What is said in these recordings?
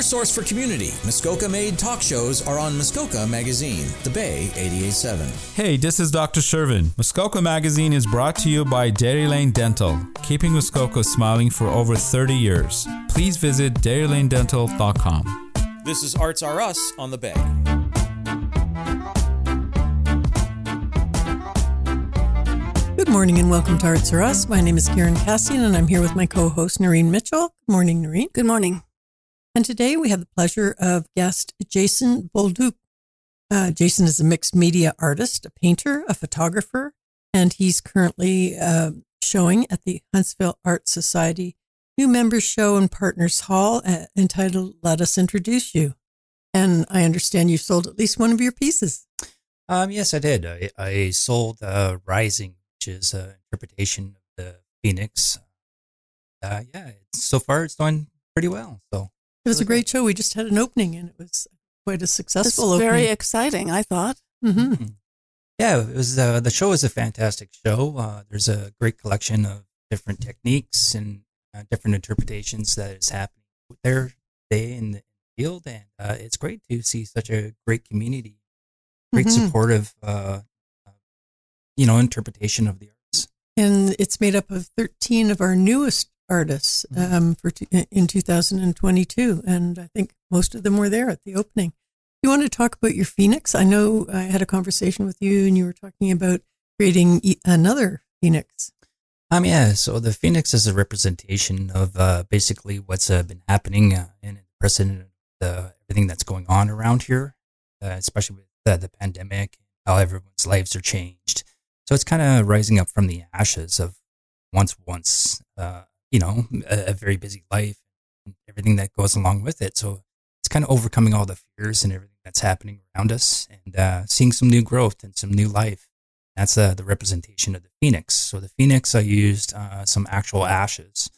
Your source for community, Muskoka made talk shows are on Muskoka Magazine, The Bay 88.7. Hey, this is Dr. Shervin. Muskoka Magazine is brought to you by Dairy Lane Dental, keeping Muskoka smiling for over 30 years. Please visit dairylanedental.com. This is Arts Are Us on The Bay. Good morning and welcome to Arts Are Us. My name is Karen Cassian and I'm here with my co-host Noreen Mitchell. Good morning, Noreen. Good morning. And today we have the pleasure of guest Jason Bolduc. Uh, Jason is a mixed media artist, a painter, a photographer, and he's currently uh, showing at the Huntsville Art Society new members show in Partners Hall uh, entitled Let Us Introduce You. And I understand you sold at least one of your pieces. Um, yes, I did. I, I sold uh, Rising, which is an interpretation of the Phoenix. Uh, yeah, so far it's doing pretty well. So it was a great show. We just had an opening, and it was quite a successful. It's very opening. exciting. I thought. Mm-hmm. Yeah, it was. Uh, the show is a fantastic show. Uh, there's a great collection of different techniques and uh, different interpretations that is happening there today in the field, and uh, it's great to see such a great community, great Mhm. supportive, uh, uh, you know, interpretation of the arts. and it's made up of 13 of our newest artists Mhm. um, for t- in 2022 and i think most of them were there at the opening you want to talk about your phoenix i know i had a conversation with you and you were talking about creating e- another phoenix Um, yeah. So the Phoenix is a representation of uh, basically what's uh, been happening uh, in the precedent the, everything that's going on around here, uh, especially with uh, the pandemic, how everyone's lives are changed. So it's kind of rising up from the ashes of once, once, uh, you know, a, a very busy life and everything that goes along with it. So it's kind of overcoming all the fears and everything that's happening around us and uh, seeing some new growth and some new life. That's uh, the representation of the phoenix. So the phoenix, I used uh, some actual ashes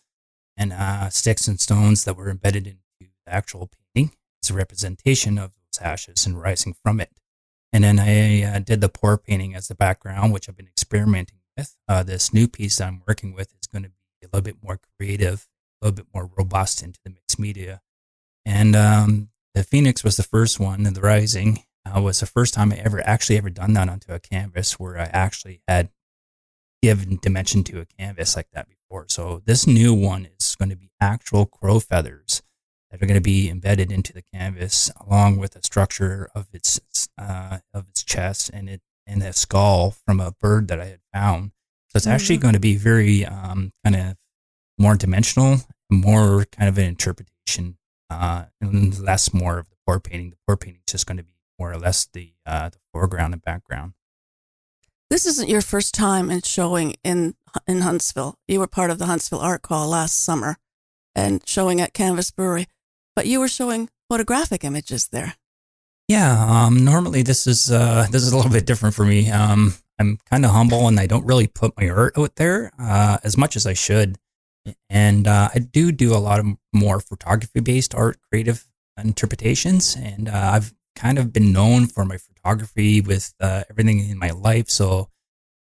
and uh, sticks and stones that were embedded into the actual painting as a representation of those ashes and rising from it. And then I uh, did the pour painting as the background, which I've been experimenting with. Uh, this new piece that I'm working with is going to a little bit more creative, a little bit more robust into the mixed media. And um, the Phoenix was the first one, and the Rising uh, was the first time I ever actually ever done that onto a canvas where I actually had given dimension to a canvas like that before. So this new one is going to be actual crow feathers that are going to be embedded into the canvas along with the structure of its uh, of its chest and it and the skull from a bird that I had found. So it's actually going to be very um, kind of more dimensional, more kind of an interpretation, uh, and less more of the pour painting. The pour painting is just going to be more or less the uh, the foreground and background. This isn't your first time in showing in in Huntsville. You were part of the Huntsville Art Call last summer, and showing at Canvas Brewery, but you were showing photographic images there. Yeah, um, normally this is uh, this is a little bit different for me. Um, I'm kind of humble and I don't really put my art out there uh, as much as I should. And uh, I do do a lot of more photography based art, creative interpretations, and uh, I've kind of been known for my photography with uh, everything in my life. So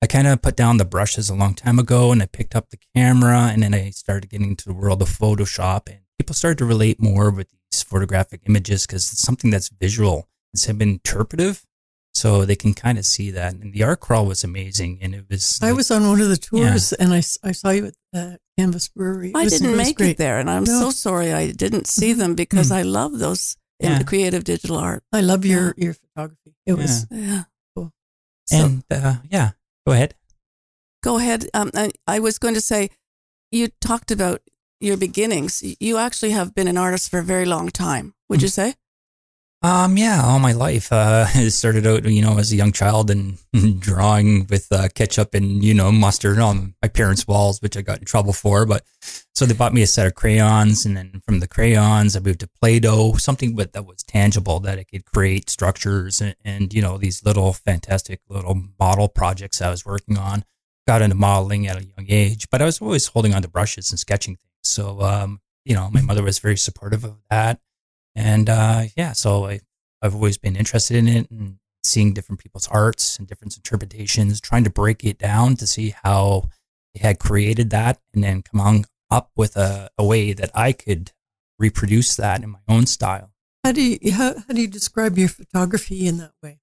I kind of put down the brushes a long time ago, and I picked up the camera, and then I started getting into the world of Photoshop, and people started to relate more with these photographic images because it's something that's visual of interpretive. So they can kind of see that. And the art crawl was amazing. And it was. i like- was on one of the tours and I, I saw you at uh, canvas brewery It I was- didn't it make great. it there, and I'm No. so sorry I didn't see them because I love those in Yeah. creative digital art. i love your your photography it was Yeah. Cool. So and uh, yeah, go ahead. go ahead. Um, I, I was going to say, you talked about your beginnings. You actually have been an artist for a very long time. Would Mm. you say? Um, yeah, all my life. Uh, it started out, you know, as a young child and drawing with uh, ketchup and you know mustard on my parents' walls, which I got in trouble for. But so they bought me a set of crayons, and then from the crayons, I moved to Play-Doh, something with that was tangible that I could create structures and, and you know these little fantastic little model projects I was working on. Got into modeling at a young age, but I was always holding on to brushes and sketching things. So, um, you know, my mother was very supportive of that. And uh, yeah, so I, I've always been interested in it and seeing different people's arts and different interpretations, trying to break it down to see how they had created that and then come on up with a, a way that I could reproduce that in my own style. How do you how, how do you describe your photography in that way?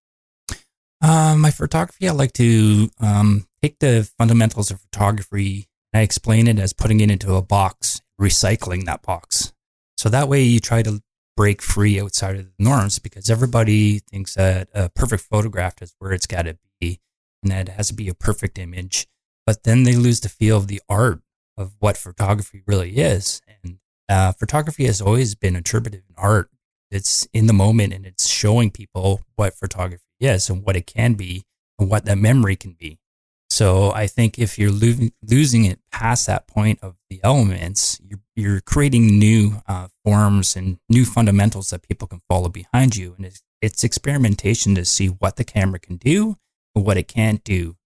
Uh, my photography, I like to um, take the fundamentals of photography. I explain it as putting it into a box, recycling that box. So that way you try to break free outside of the norms because everybody thinks that a perfect photograph is where it's got to be and that it has to be a perfect image. But then they lose the feel of the art of what photography really is. And uh, photography has always been interpretive in art. It's in the moment and it's showing people what photography is and what it can be and what that memory can be. So I think if you're lo- losing it past that point of the elements, you're, you're creating new uh, forms and new fundamentals that people can follow behind you. And it's, it's experimentation to see what the camera can do and what it can't do,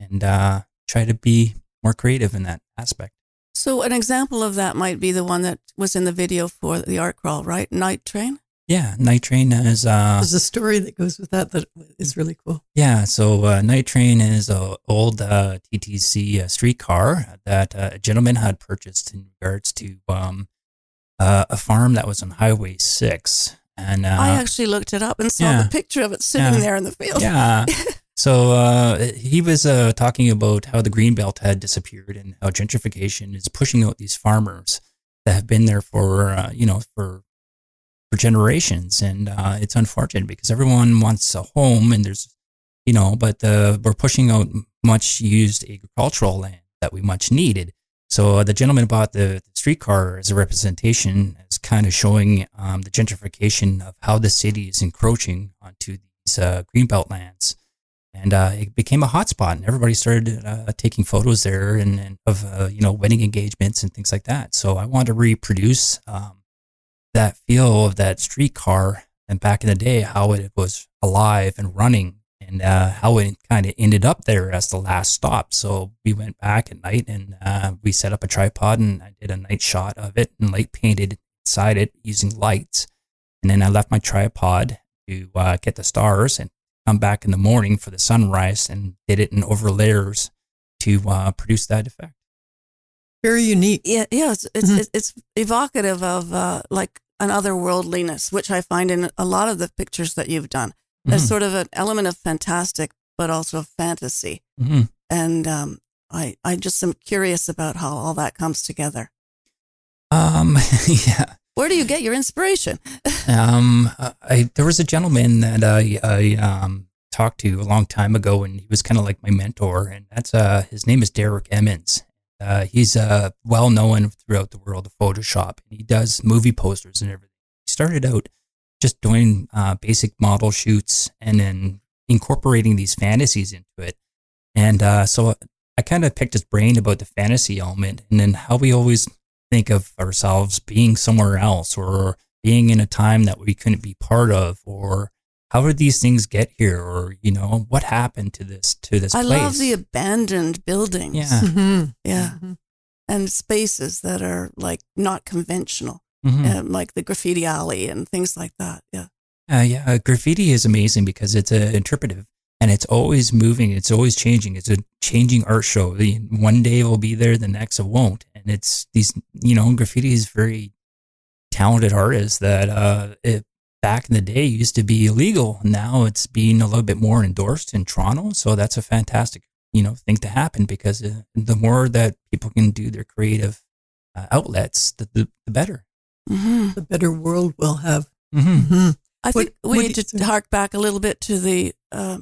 and uh, try to be more creative in that aspect. So an example of that might be the one that was in the video for the art crawl, right? Night Train. Yeah, Night Train is. Uh, There's a story that goes with that that is really cool. Yeah, so uh, Night Train is an old uh, TTC uh, streetcar that uh, a gentleman had purchased in regards to um, uh, a farm that was on Highway 6. And uh, I actually looked it up and saw yeah. the picture of it sitting Yeah. there in the field. Yeah. so uh, he was uh, talking about how the Greenbelt had disappeared and how gentrification is pushing out these farmers that have been there for, uh, you know, for for generations. And uh, it's unfortunate because everyone wants a home and there's, you know, but uh, we're pushing out much used agricultural land that we much needed. So uh, the gentleman bought the, streetcar as a representation, as kind of showing um, the gentrification of how the city is encroaching onto these uh, greenbelt lands, and uh, it became a hotspot, and everybody started uh, taking photos there and, and of uh, you know wedding engagements and things like that. So I wanted to reproduce um, that feel of that streetcar and back in the day how it was alive and running and uh, how it kind of ended up there as the last stop. So we went back at night and uh, we set up a tripod and I did a night shot of it and light painted inside it using lights. And then I left my tripod to uh, get the stars and come back in the morning for the sunrise and did it in over layers to uh, produce that effect. Very unique. Yeah, yeah, it's it's, Mhm. it's it's evocative of uh, like an otherworldliness, which I find in a lot of the pictures that you've done. There's Mhm. sort of an element of fantastic, but also fantasy, Mhm. and um, I I just am curious about how all that comes together. Um, yeah. Where do you get your inspiration? Um, I there was a gentleman that I I um talked to a long time ago, and he was kind of like my mentor, and that's uh his name is Derek Emmons. Uh, he's uh well known throughout the world of Photoshop, he does movie posters and everything. He started out just doing uh, basic model shoots, and then incorporating these fantasies into it. And uh, so I kind of picked his brain about the fantasy element, and then how we always think of ourselves being somewhere else or being in a time that we couldn't be part of or how did these things get here or you know what happened to this to this I place love the abandoned buildings. Yeah. Mhm. yeah, Mhm. and spaces that are like not conventional, Mhm. um, like the graffiti alley and things like that. Yeah. Uh, yeah, graffiti is amazing because it's uh, interpretive and it's always moving. It's always changing. It's a changing art show. The- One day it will be there, the next it won't. And it's these, you know, graffiti is very talented artists that uh, it, back in the day used to be illegal. Now it's being a little bit more endorsed in Toronto. So that's a fantastic, you know, thing to happen because uh, the more that people can do their creative uh, outlets, the, the, the better. hmm The better world we'll have. Mm-hmm. Mhm. I What- think we need to you- hark back a little bit to the uh,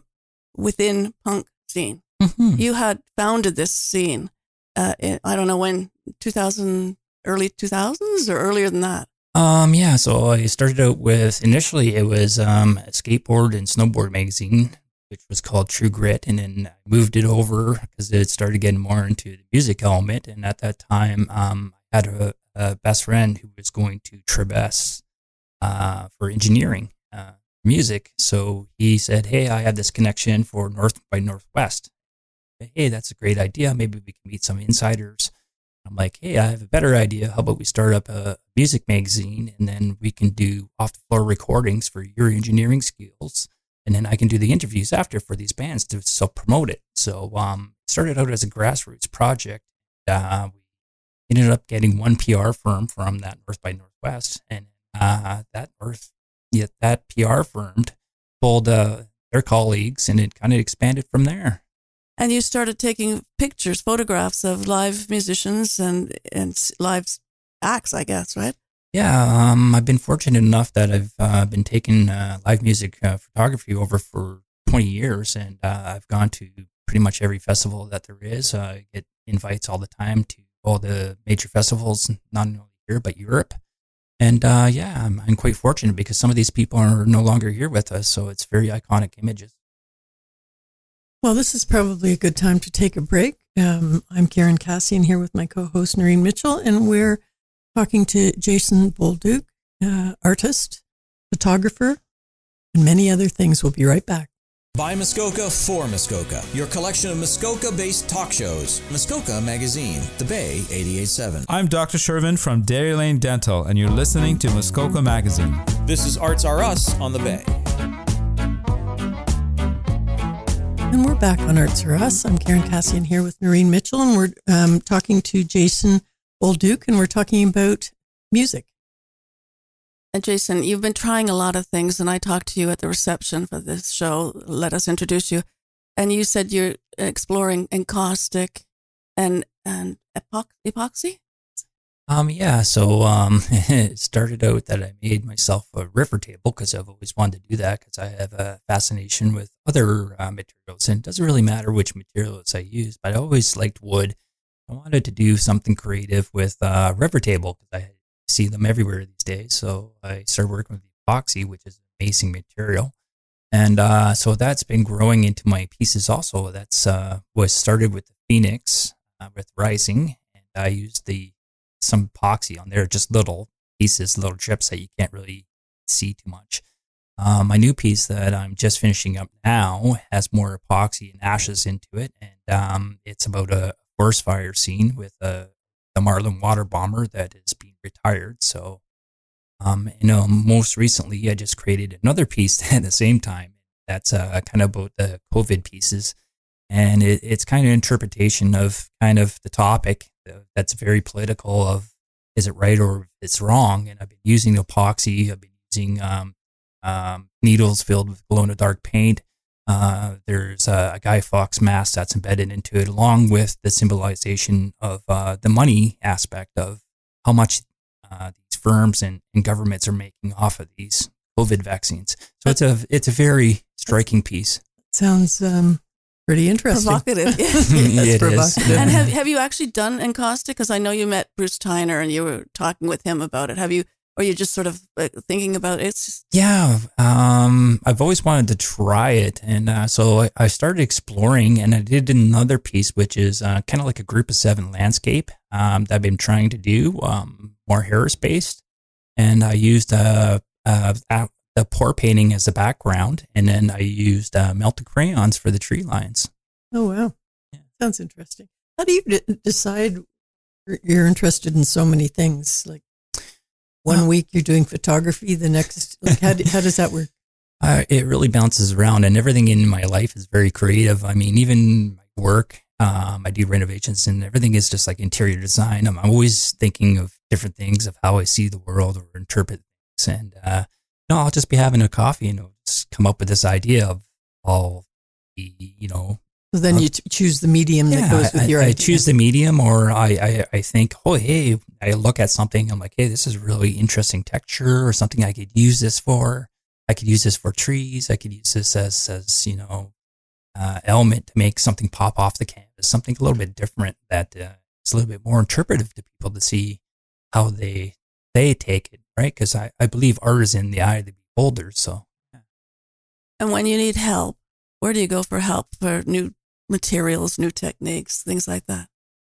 within punk scene. Mm-hmm. You had founded this scene. Uh, in, I don't know when, 2000, early 2000s or earlier than that. Um, yeah, so I started out with initially it was um, a skateboard and snowboard magazine, which was called True Grit, and then I moved it over because it started getting more into the music element. And at that time, um, I had a, a best friend who was going to Trebas uh, for engineering uh, music. So he said, "Hey, I have this connection for North by Northwest. Hey, that's a great idea. Maybe we can meet some insiders." I'm like, hey, I have a better idea. How about we start up a music magazine and then we can do off the floor recordings for your engineering skills. And then I can do the interviews after for these bands to self promote it. So, um, started out as a grassroots project. Uh, we ended up getting one PR firm from that North by Northwest, and uh, that North, yeah, that PR firm told uh, their colleagues, and it kind of expanded from there. And you started taking pictures, photographs of live musicians and and live acts, I guess, right? Yeah, um, I've been fortunate enough that I've uh, been taking uh, live music uh, photography over for 20 years, and uh, I've gone to pretty much every festival that there is. Uh, I get invites all the time to all the major festivals, not only here but Europe. And uh, yeah, I'm, I'm quite fortunate because some of these people are no longer here with us, so it's very iconic images. Well, this is probably a good time to take a break. Um, I'm Karen Cassian here with my co-host Noreen Mitchell, and we're talking to Jason Bolduc, uh, artist, photographer, and many other things. We'll be right back. By Muskoka for Muskoka, your collection of Muskoka based talk shows. Muskoka Magazine, The Bay 887. I'm Dr. Shervin from Dairy Lane Dental, and you're listening to Muskoka Magazine. This is Arts Are Us on The Bay. And we're back on Arts for Us. I'm Karen Cassian here with Noreen Mitchell, and we're um, talking to Jason Bolduc, and we're talking about music. And Jason, you've been trying a lot of things, and I talked to you at the reception for this show. Let us introduce you, and you said you're exploring encaustic and and epox- epoxy. Um, yeah, so um, it started out that I made myself a river table because I've always wanted to do that because I have a fascination with other uh, materials, and it doesn't really matter which materials I use, but I always liked wood. I wanted to do something creative with uh, river table because I see them everywhere these days. So I started working with epoxy, which is an amazing material. And uh, so that's been growing into my pieces also. That's uh, was started with the Phoenix uh, with Rising, and I used the some epoxy on there, just little pieces, little chips that you can't really see too much. Um, my new piece that I'm just finishing up now has more epoxy and ashes into it, and um, it's about a forest fire scene with a the Marlin water bomber that is being retired. So, um, you know, most recently I just created another piece at the same time. That's uh, kind of about the COVID pieces, and it, it's kind of interpretation of kind of the topic that's very political of is it right or it's wrong. And I've been using epoxy. I've been using um, um, needles filled with glow in the dark paint. Uh, there's a, a Guy Fawkes mask that's embedded into it, along with the symbolization of uh, the money aspect of how much uh, these firms and, and governments are making off of these COVID vaccines. So it's a it's a very striking piece. Sounds um, pretty interesting. Provocative. Yes, It is. provocative. and have have you actually done encaustic? Because I know you met Bruce Tyner and you were talking with him about it. Have you, or you just sort of uh, thinking about it? It's just, Yeah, um, I've always wanted to try it, and uh, so I, I started exploring, and I did another piece, which is uh, kind of like a group of seven landscape um, that I've been trying to do, um, more Harris based, and I used uh, uh, uh, the pour painting as a background, and then I used uh, melted crayons for the tree lines. Oh wow, Yeah. sounds interesting. How do you d- decide you're- interested in so many things? Like one Uh, week you're doing photography, the next like how do, how does that work? Uh, it really bounces around, and everything in my life is very creative. I mean, even my work, um, I do renovations, and everything is just like interior design. I'm always thinking of different things of how I see the world or interpret things. And uh, no, I'll just be having a coffee and just come up with this idea of all the, you know, So then you t- choose the medium that goes with I, your I, I choose the medium, or I, I, I think, oh, hey, I look at something, I'm like, hey, this is really interesting texture, or something I could use this for. I could use this for trees. I could use this as, as you know, uh, element to make something pop off the canvas, something a little bit different that uh, is a little bit more interpretive to people to see how they they take it, right? Because I, I believe art is in the eye of the beholder. So and when you need help, where do you go for help for new materials, new techniques, things like that?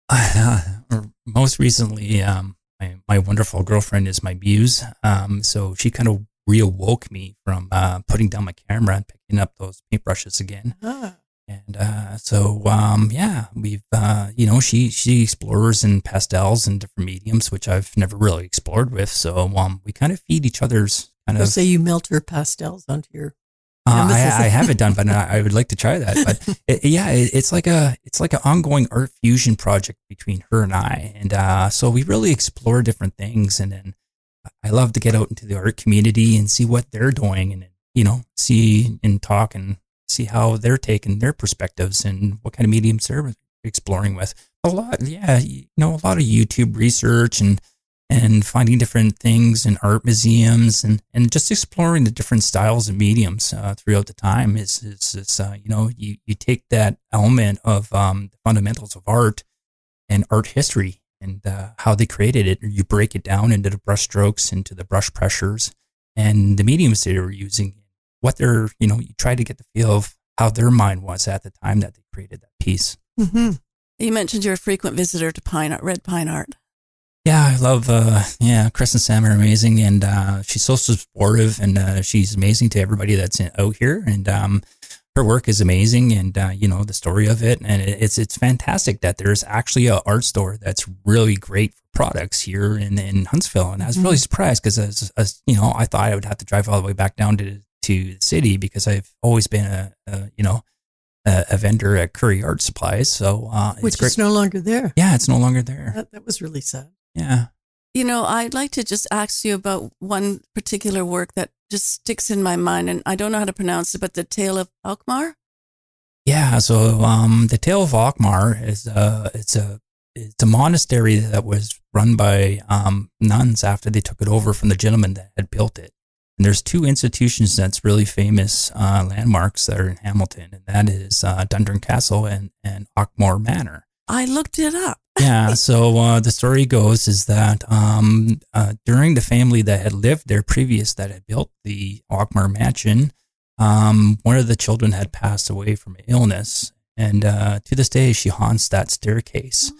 most recently, um, my, my wonderful girlfriend is my muse. Um, so she kind of reawoke me from uh, putting down my camera and picking up those paintbrushes again. Ah, And uh, so, um, yeah, we've, uh, you know, she she explores in pastels and different mediums, which I've never really explored with. So um, we kind of feed each other's kind so of. say you melt her pastels onto your Uh, I, I haven't done, but I, I would like to try that. But it, yeah, it, it's like a it's like an ongoing art fusion project between her and I, and uh, so we really explore different things. And then I love to get out into the art community and see what they're doing, and you know, see and talk and see how they're taking their perspectives and what kind of mediums they're exploring with. A lot, yeah, you know, a lot of YouTube research and and finding different things in art museums and, and just exploring the different styles and mediums uh, throughout the time is, is, is uh, you know, you, you take that element of um, the fundamentals of art and art history and uh, how they created it. You break it down into the brush strokes, into the brush pressures and the mediums they were using, what they're, you know, you try to get the feel of how their mind was at the time that they created that piece. hmm You mentioned you're a frequent visitor to Pine Art, Red Pine Art. Yeah, I love, uh, yeah, Chris and Sam are amazing and, uh, she's so supportive and, uh, she's amazing to everybody that's in, out here. And, um, her work is amazing and, uh, you know, the story of it. And it's, it's fantastic that there's actually a art store that's really great for products here in, in Huntsville. And I was really surprised because as, as, you know, I thought I would have to drive all the way back down to, to the city because I've always been a, a you know, a, a vendor at Curry Art Supplies. So, uh, Which it's great. is no longer there. yeah, it's no longer there. That, that was really sad. Yeah. You know, I'd like to just ask you about one particular work that just sticks in my mind, and I don't know how to pronounce it, but the Tale of Auchmar. Yeah, so um, the Tale of Auchmar is uh, it's a it's a monastery that was run by um, nuns after they took it over from the gentleman that had built it. And there's two institutions that's really famous uh, landmarks that are in Hamilton, and that is uh, Dundurn Castle and and Auchmar Manor. I looked it up. Yeah. So uh, the story goes is that um, uh, during the family that had lived there previous that had built the Auchmar mansion, um, one of the children had passed away from illness, and uh, to this day she haunts that staircase.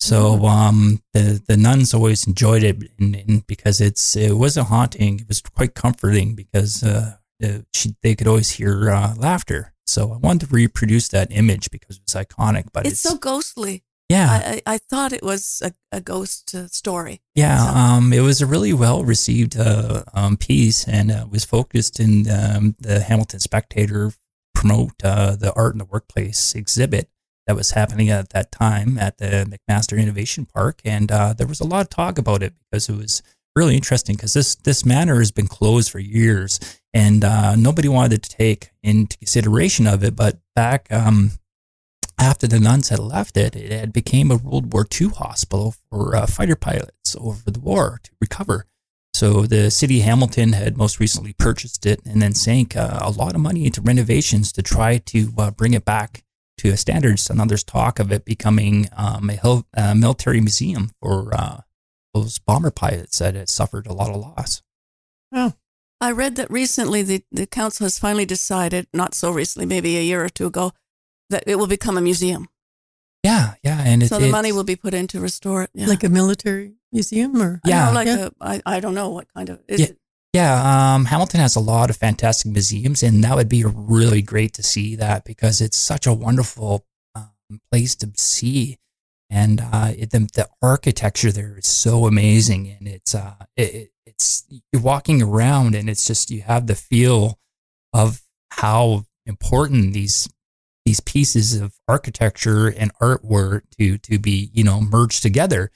So um, the the nuns always enjoyed it in, in, because it's it wasn't haunting; it was quite comforting because uh, uh, she, they could always hear uh, laughter. So I wanted to reproduce that image because it's iconic. But It's so ghostly. yeah, I, I, I thought it was a, a ghost uh, story. Yeah, So- um, it was a really well received uh, um, piece and uh, was focused in um, the Hamilton Spectator promote uh, the art in the workplace exhibit that was happening at that time at the McMaster Innovation Park, and uh, there was a lot of talk about it because it was really interesting because this this manor has been closed for years and uh, nobody wanted to take into consideration of it. But back um, after the nuns had left it, it had became a World War II hospital for uh, fighter pilots over the war to recover. So the city of Hamilton had most recently purchased it and then sank uh, a lot of money into renovations to try to uh, bring it back to a standard. So now there's talk of it becoming um, a hill, uh, military museum for uh, those bomber pilots that had suffered a lot of loss. Oh, I read that recently the, the council has finally decided, not so recently, maybe a year or two ago, that it will become a museum. Yeah, yeah, and it, so the it's- money will be put in to restore it. Yeah. like a military museum or I don't Yeah. know, like Yeah. a, I, I don't know what kind of. Is Yeah. it, Yeah, um, Hamilton has a lot of fantastic museums, and that would be really great to see that because it's such a wonderful um, place to see, and uh, it, the the architecture there is so amazing, and it's uh, it, it- it's you're walking around, and it's just you have the feel of how important these these pieces of architecture and art were to to be you know merged together.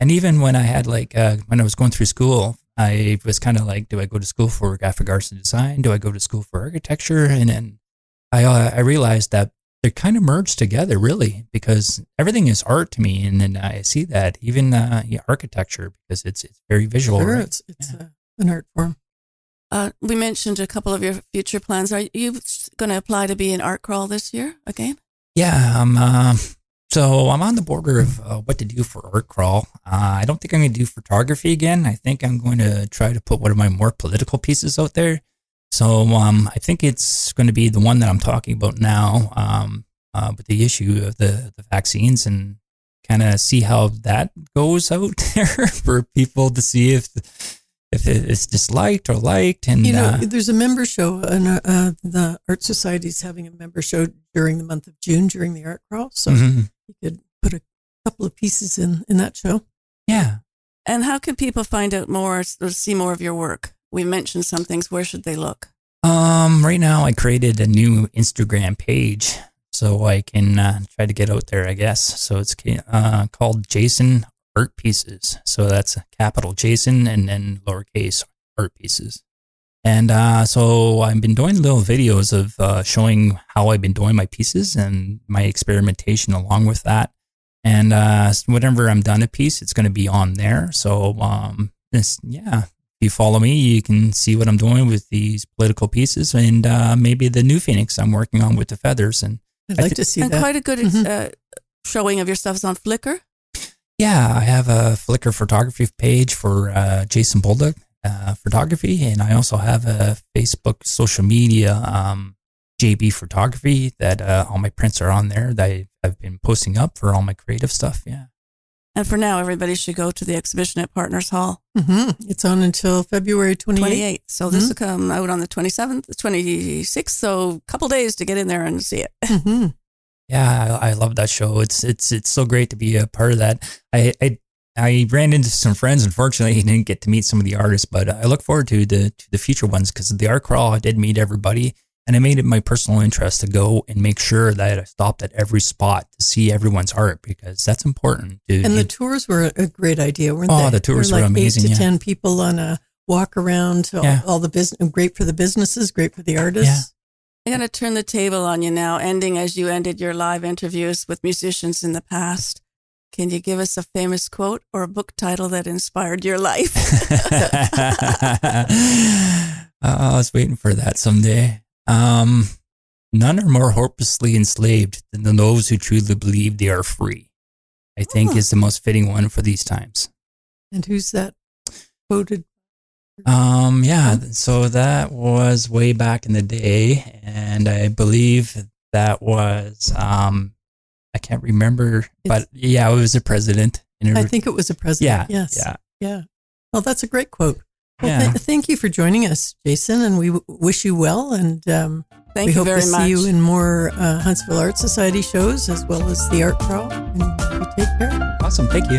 And even when I had like uh, when I was going through school, I was kind of like, do I go to school for graphic arts and design? Do I go to school for architecture? And then I uh, I realized that they're kind of merged together, really, because everything is art to me, and then I see that even uh, yeah, architecture because it's it's very visual. sure, right? it's it's uh, an art form. uh, we mentioned a couple of your future plans. Are you going to apply to be in Art Crawl this year again? Yeah, um, uh, so I'm on the border of uh, what to do for art crawl. Uh, I don't think I'm going to do photography again. I think I'm going to try to put one of my more political pieces out there. So um, I think it's going to be the one that I'm talking about now um, uh, with the issue of the, the vaccines and kind of see how that goes out there for people to see if if it's disliked or liked. And You know, uh, there's a member show, and uh, uh, the Art Society is having a member show during the month of June during the art crawl. So mhm. You could put a couple of pieces in in that show. yeah. And how can people find out more or see more of your work? We mentioned some things. Where should they look? Um, right now I created a new Instagram page so I can uh, try to get out there, I guess. So it's uh, called Jason Art Pieces. So that's capital Jason and then lowercase art pieces. And uh, so I've been doing little videos of uh, showing how I've been doing my pieces and my experimentation along with that. And uh, whenever I'm done a piece, it's going to be on there. So um, this, yeah, if you follow me, you can see what I'm doing with these political pieces and uh, maybe the new Phoenix I'm working on with the feathers. And I'd like th- to see and that. quite a good mm-hmm. uh, showing of your stuff is on Flickr. Yeah, I have a Flickr photography page for uh, Jason Bolduc uh, photography, and I also have a Facebook social media um, JB photography that uh, all my prints are on there that I've been posting up for all my creative stuff. Yeah. And for now, everybody should go to the exhibition at Partners Hall. Mm-hmm. It's on until February 28th. 28th. So mm-hmm. this will come out on the 27th, the 26th. So a couple days to get in there and see it. Mm-hmm. Yeah, I, I, love that show. It's it's it's so great to be a part of that. I, I I ran into some friends. Unfortunately, didn't get to meet some of the artists, but I look forward to the to the future ones because the art crawl I did meet everybody, and I made it my personal interest to go and make sure that I stopped at every spot to see everyone's art because that's important. To, and the tours were a great idea, weren't oh, they? Oh, the tours were, like amazing. Eight to yeah. ten people on a walk around. All, yeah. all the business, great for the businesses, great for the artists. Yeah. I'm going to turn the table on you now, ending as you ended your live interviews with musicians in the past. Can you give us a famous quote or a book title that inspired your life? uh, I was waiting for that someday. Um, None are more hopelessly enslaved than those who truly believe they are free. I think is the most fitting one for these times. And who's that quoted? Um, yeah, so that was way back in the day, and I believe that was um, I can't remember, but yeah, it was a president. I think it was a president. Yeah, yes, yeah, yeah. Well, that's a great quote. Well, yeah. th- thank you for joining us, Jason, and we w- wish you well. And um, thank we you hope very to much. see you in more uh, Huntsville Art Society shows as well as the Art Crawl. And you take care. Awesome. Thank you.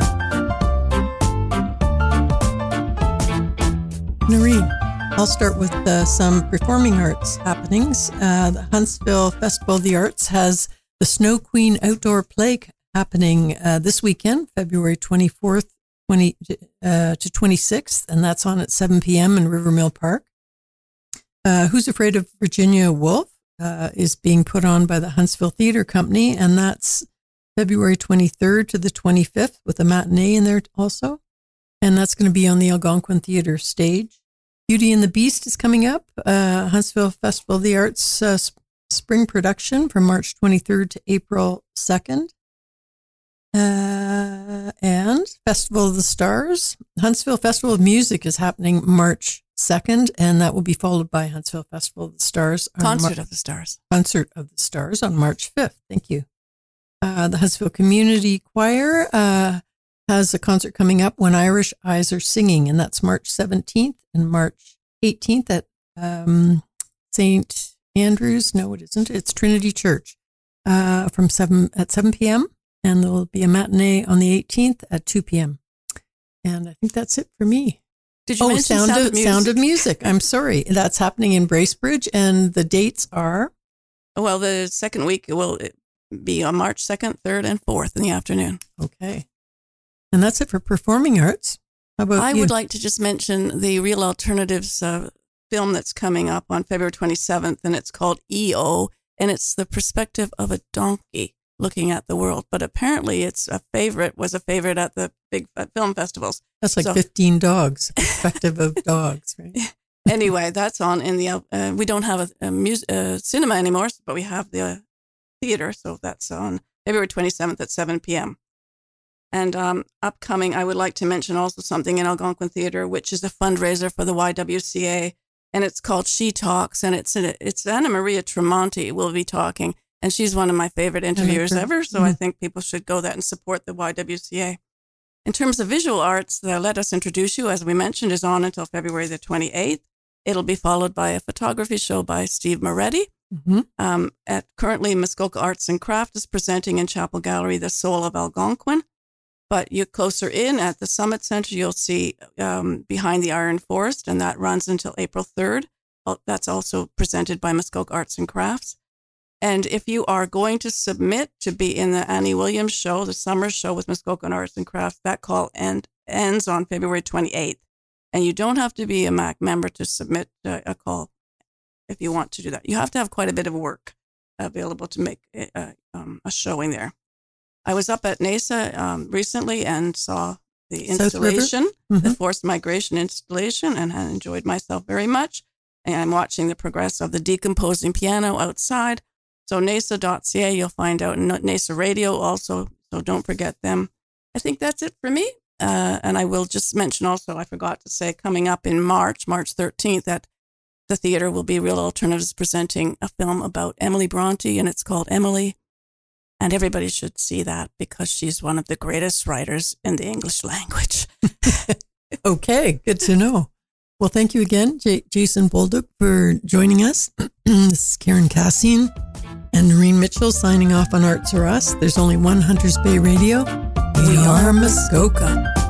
Noreen, I'll start with uh, some performing arts happenings. Uh, the Huntsville Festival of the Arts has the Snow Queen Outdoor Play happening uh, this weekend, February 24th 20, uh, to 26th, and that's on at 7 p.m. in Rivermill Park. Uh, Who's Afraid of Virginia Woolf uh, is being put on by the Huntsville Theater Company, and that's February 23rd to the 25th with a matinee in there also. And that's going to be on the Algonquin Theater stage. Beauty and the Beast is coming up, uh, Huntsville Festival of the Arts uh, spring production from March 23rd to April 2nd. Uh, and Festival of the Stars. Huntsville Festival of Music is happening March 2nd, and that will be followed by Huntsville Festival of the Stars. Concert Mar- of the Stars. Concert of the Stars on March 5th. Thank you. Uh, the Huntsville Community Choir uh, has a concert coming up when Irish Eyes Are Singing, and that's March 17th and March 18th at um, St. Andrews. No, it isn't. It's Trinity Church uh, from 7 at 7 p.m and there'll be a matinee on the 18th at 2 p.m. And I think that's it for me. Did you oh, mention Sound, Sound of, of Music? Sound of Music. I'm sorry. That's happening in Bracebridge, and the dates are? Well, the second week will be on March 2nd, 3rd, and 4th in the afternoon. Okay. And that's it for performing arts. How about I you? would like to just mention the Real Alternatives uh, film that's coming up on February 27th, and it's called EO, and it's the perspective of a donkey looking at the world. But apparently, it's a favorite. Was a favorite at the big film festivals. That's like So- 15 dogs, perspective of dogs, right? anyway, that's on in the. Uh, we don't have a, a mus- uh, cinema anymore, but we have the uh, theater, so that's on February 27th at 7 p.m. And um, upcoming, I would like to mention also something in Algonquin Theater, which is a fundraiser for the YWCA, and it's called She Talks, and it's it's Anna Maria Tremonti will be talking, and she's one of my favorite interviewers ever. So I Mhm. think people should go there and support the YWCA. In terms of visual arts, the Let Us Introduce You, as we mentioned, is on until February the 28th. It'll be followed by a photography show by Steve Moretti. hmm Um, at currently, Muskoka Arts and Craft is presenting in Chapel Gallery the Soul of Algonquin. But you're closer in at the Summit Center, you'll see um, Behind the Iron Forest, and that runs until April 3rd, uh, that's also presented by Muskoka Arts and Crafts. And if you are going to submit to be in the Annie Williams show, the summer show with Muskoka Arts and Crafts, that call end, ends on February 28th. And you don't have to be a MAC member to submit a call if you want to do that. You have to have quite a bit of work available to make a, um, a showing there. I was up at NASA um, recently and saw the installation, mm-hmm. the forced migration installation, and I enjoyed myself very much. And I'm watching the progress of the decomposing piano outside. So NASA.ca, you'll find out, NASA Radio also. So don't forget them. I think that's it for me. Uh, and I will just mention also, I forgot to say, coming up in March, March 13th, at the theater will be Real Alternatives presenting a film about Emily Bronte, and it's called Emily. And everybody should see that because she's one of the greatest writers in the English language. okay, good to know. Well, thank you again, J- Jason Bolduc, for joining us. this is Karen Cassian and Noreen Mitchell signing off on Arts Are Us. There's only one Hunters Bay Radio. We are Muskoka.